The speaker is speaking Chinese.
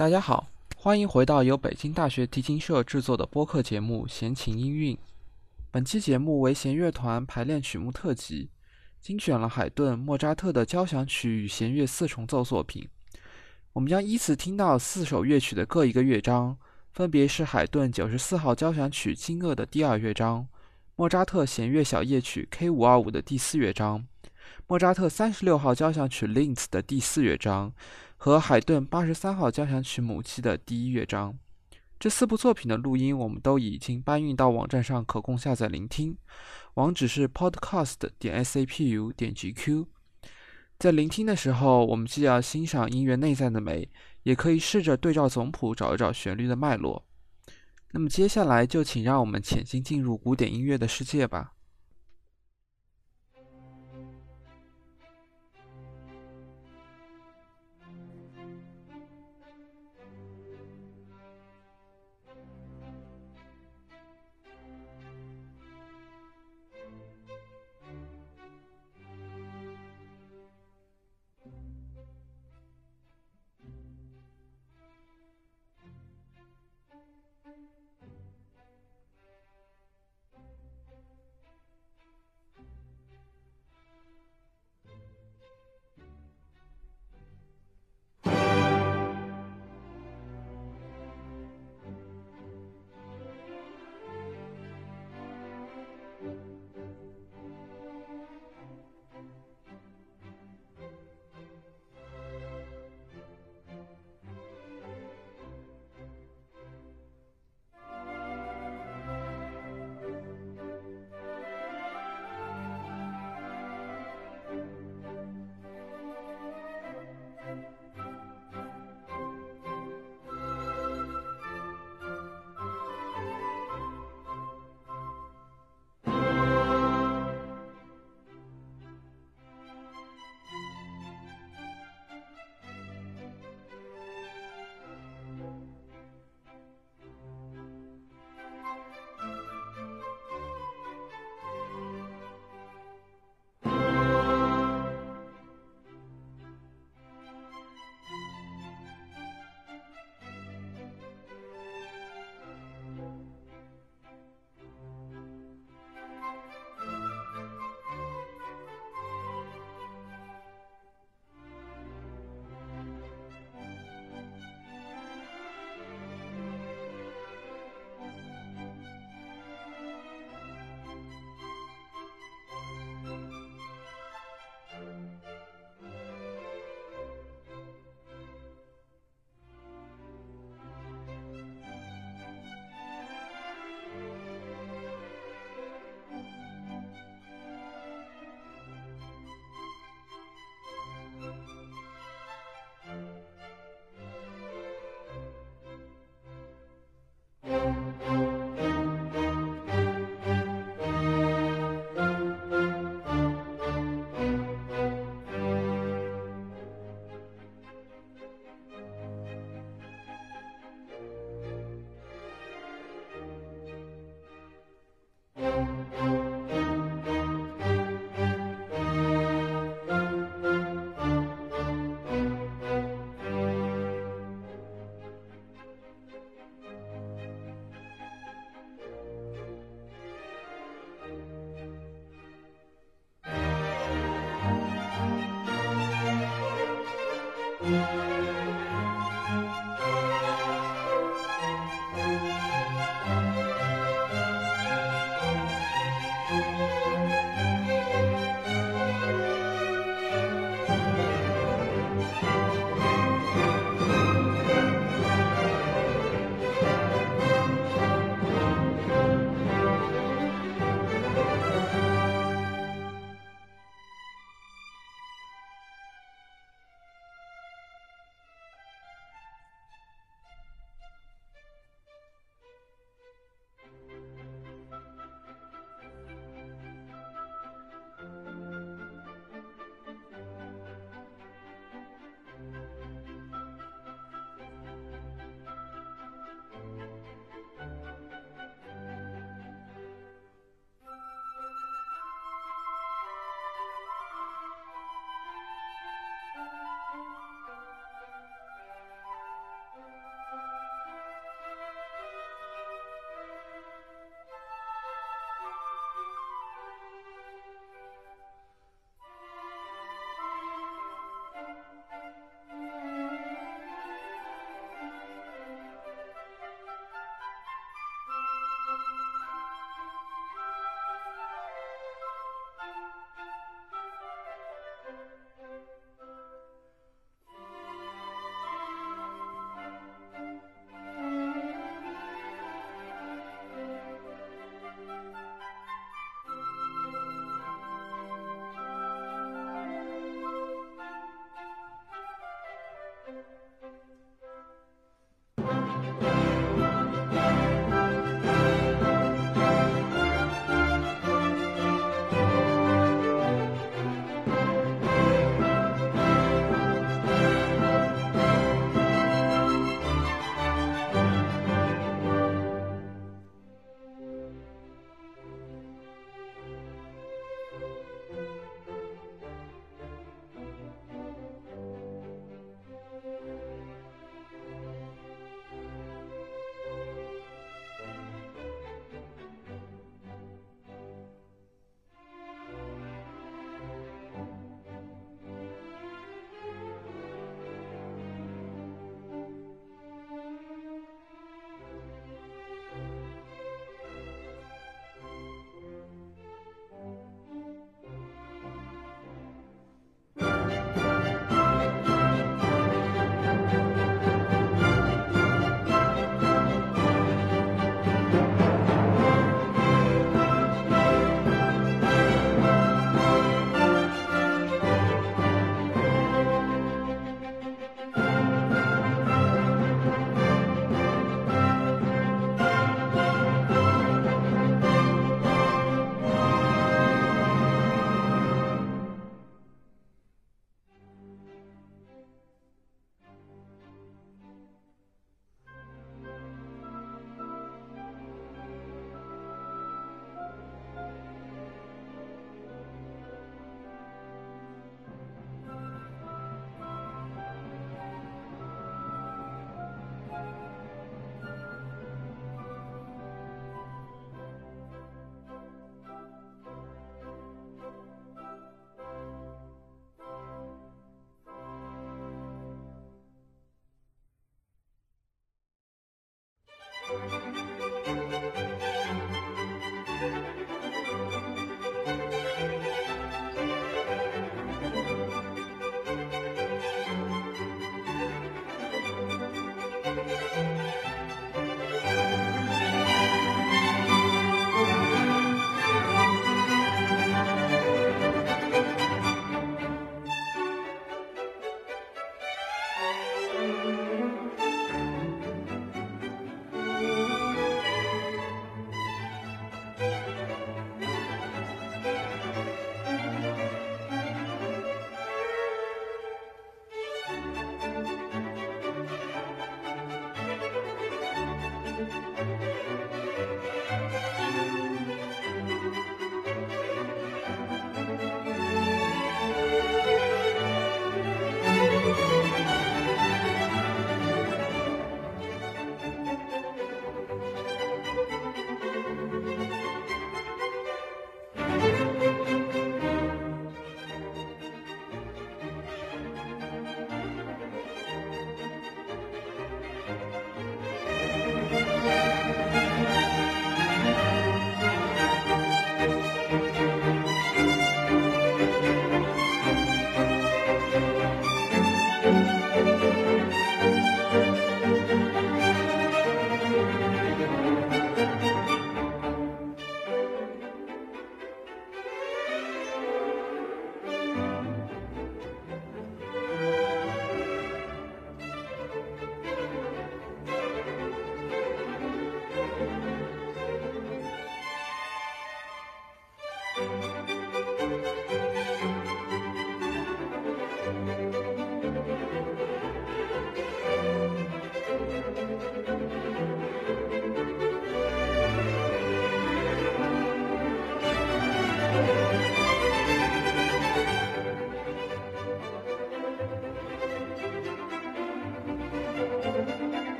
大家好，欢迎回到由北京大学提琴社制作的播客节目《弦情音韵》。本期节目为弦乐团排练曲目特辑，精选了海顿、莫扎特的交响曲与弦乐四重奏作品。我们将依次听到四首乐曲的各一个乐章，分别是海顿九十四号交响曲《惊愕》的第二乐章，莫扎特弦乐小夜曲 K 五二五的第四乐章，莫扎特三十六号交响曲《Linz》的第四乐章。和海顿八十三号交响曲母期的第一乐章，这四部作品的录音我们都已经搬运到网站上，可供下载聆听。网址是 podcast 点 sapu 点 gq。在聆听的时候，我们既要欣赏音乐内在的美，也可以试着对照总谱找一找旋律的脉络。那么接下来就请让我们潜心进入古典音乐的世界吧。